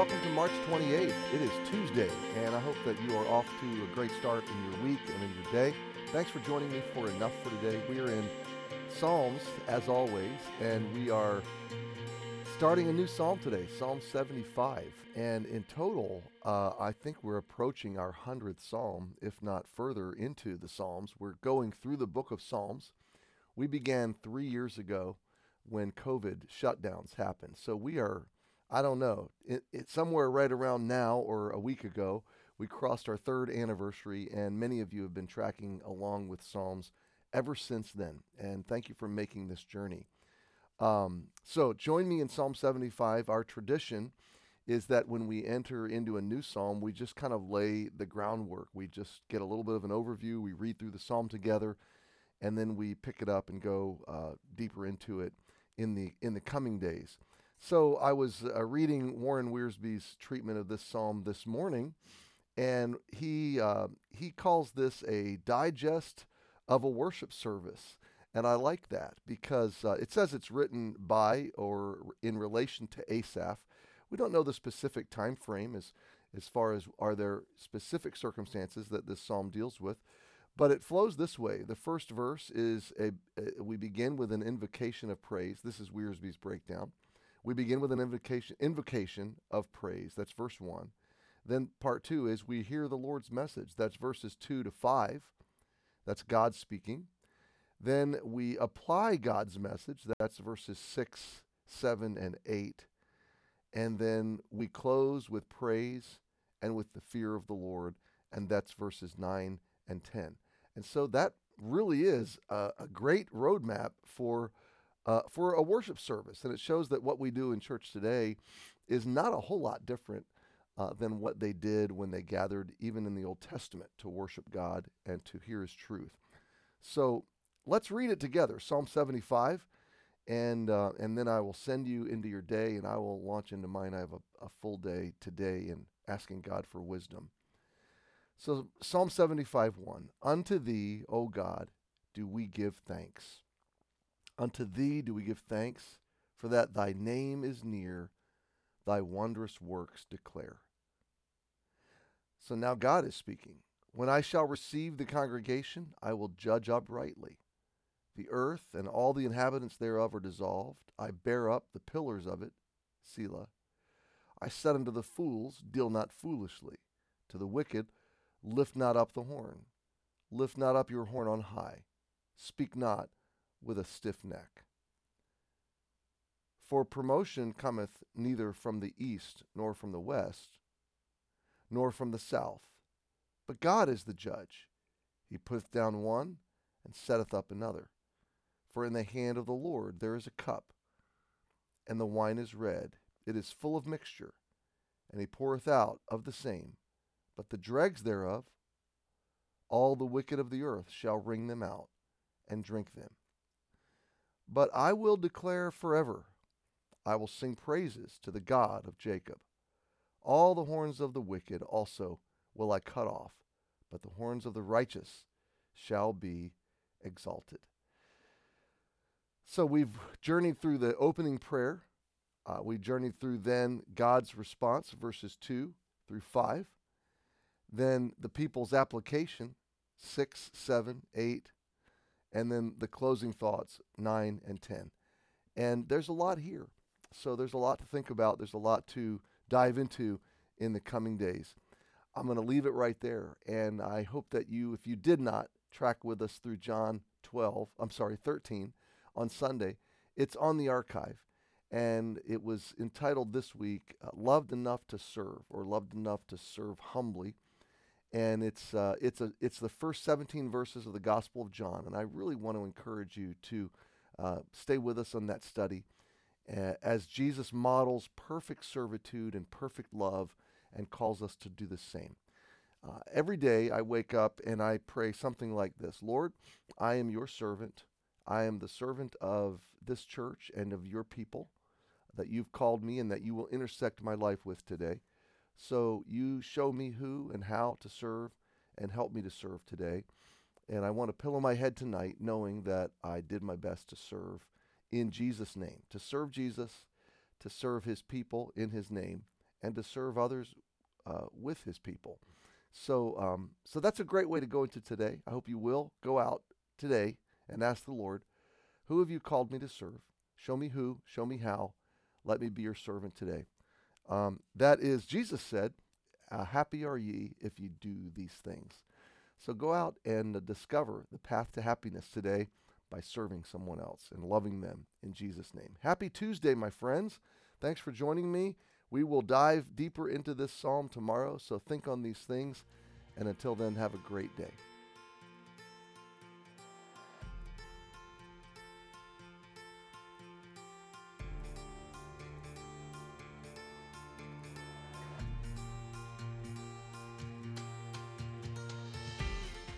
March 28th. It is Tuesday, and I hope that you are off to a great start in your week and in your day. Thanks for joining me for Enough for Today. We are in Psalms, as always, and we are starting a new psalm today, Psalm 75. And in total, uh, I think we're approaching our 100th psalm, if not further into the Psalms. We're going through the book of Psalms. We began three years ago when COVID shutdowns happened. So we are I don't know. It, it's somewhere right around now or a week ago, we crossed our third anniversary, and many of you have been tracking along with Psalms ever since then. And thank you for making this journey. Um, so join me in Psalm 75. Our tradition is that when we enter into a new psalm, we just kind of lay the groundwork. We just get a little bit of an overview. We read through the psalm together, and then we pick it up and go uh, deeper into it in the in the coming days. So I was uh, reading Warren Wiersbe's treatment of this psalm this morning, and he uh, he calls this a digest of a worship service, and I like that because uh, it says it's written by or in relation to Asaph. We don't know the specific time frame as as far as are there specific circumstances that this psalm deals with, but it flows this way. The first verse is a, a we begin with an invocation of praise. This is Wiersbe's breakdown. We begin with an invocation, invocation of praise. That's verse 1. Then part 2 is we hear the Lord's message. That's verses 2 to 5. That's God speaking. Then we apply God's message. That's verses 6, 7, and 8. And then we close with praise and with the fear of the Lord. And that's verses 9 and 10. And so that really is a, a great roadmap for uh, for a worship service. And it shows that what we do in church today is not a whole lot different uh, than what they did when they gathered, even in the Old Testament, to worship God and to hear His truth. So let's read it together Psalm 75. And, uh, and then I will send you into your day, and I will launch into mine. I have a, a full day today in asking God for wisdom. So, Psalm 75 1 Unto thee, O God, do we give thanks Unto thee do we give thanks, for that thy name is near, thy wondrous works declare. So now God is speaking. When I shall receive the congregation, I will judge uprightly. The earth and all the inhabitants thereof are dissolved. I bear up the pillars of it. Selah. I said unto the fools, Deal not foolishly. To the wicked, Lift not up the horn. Lift not up your horn on high. Speak not with a stiff neck. For promotion cometh neither from the east, nor from the west, nor from the south. But God is the judge. He putteth down one, and setteth up another. For in the hand of the Lord there is a cup, and the wine is red. It is full of mixture, and he poureth out of the same. But the dregs thereof, all the wicked of the earth shall wring them out, and drink them. But I will declare forever, I will sing praises to the God of Jacob. All the horns of the wicked also will I cut off, but the horns of the righteous shall be exalted. So we've journeyed through the opening prayer. Uh, we journeyed through then God's response, verses 2 through 5. Then the people's application, 6, 7, 8, and then the closing thoughts, 9 and 10. And there's a lot here. So there's a lot to think about. There's a lot to dive into in the coming days. I'm going to leave it right there. And I hope that you, if you did not track with us through John 12, I'm sorry, 13 on Sunday, it's on the archive. And it was entitled this week, uh, Loved Enough to Serve, or Loved Enough to Serve Humbly and it's uh, it's a it's the first 17 verses of the Gospel of John, and I really want to encourage you to uh, stay with us on that study uh, as Jesus models perfect servitude and perfect love, and calls us to do the same. Uh, every day I wake up and I pray something like this: Lord, I am your servant. I am the servant of this church and of your people that you've called me and that you will intersect my life with today. So you show me who and how to serve and help me to serve today. And I want to pillow my head tonight knowing that I did my best to serve in Jesus' name, to serve Jesus, to serve his people in his name, and to serve others uh, with his people. So, um, so that's a great way to go into today. I hope you will go out today and ask the Lord, Who have you called me to serve? Show me who, show me how. Let me be your servant today. Um, that is, Jesus said, uh, Happy are ye if you do these things. So go out and uh, discover the path to happiness today by serving someone else and loving them in Jesus' name. Happy Tuesday, my friends. Thanks for joining me. We will dive deeper into this psalm tomorrow, so think on these things. And until then, have a great day.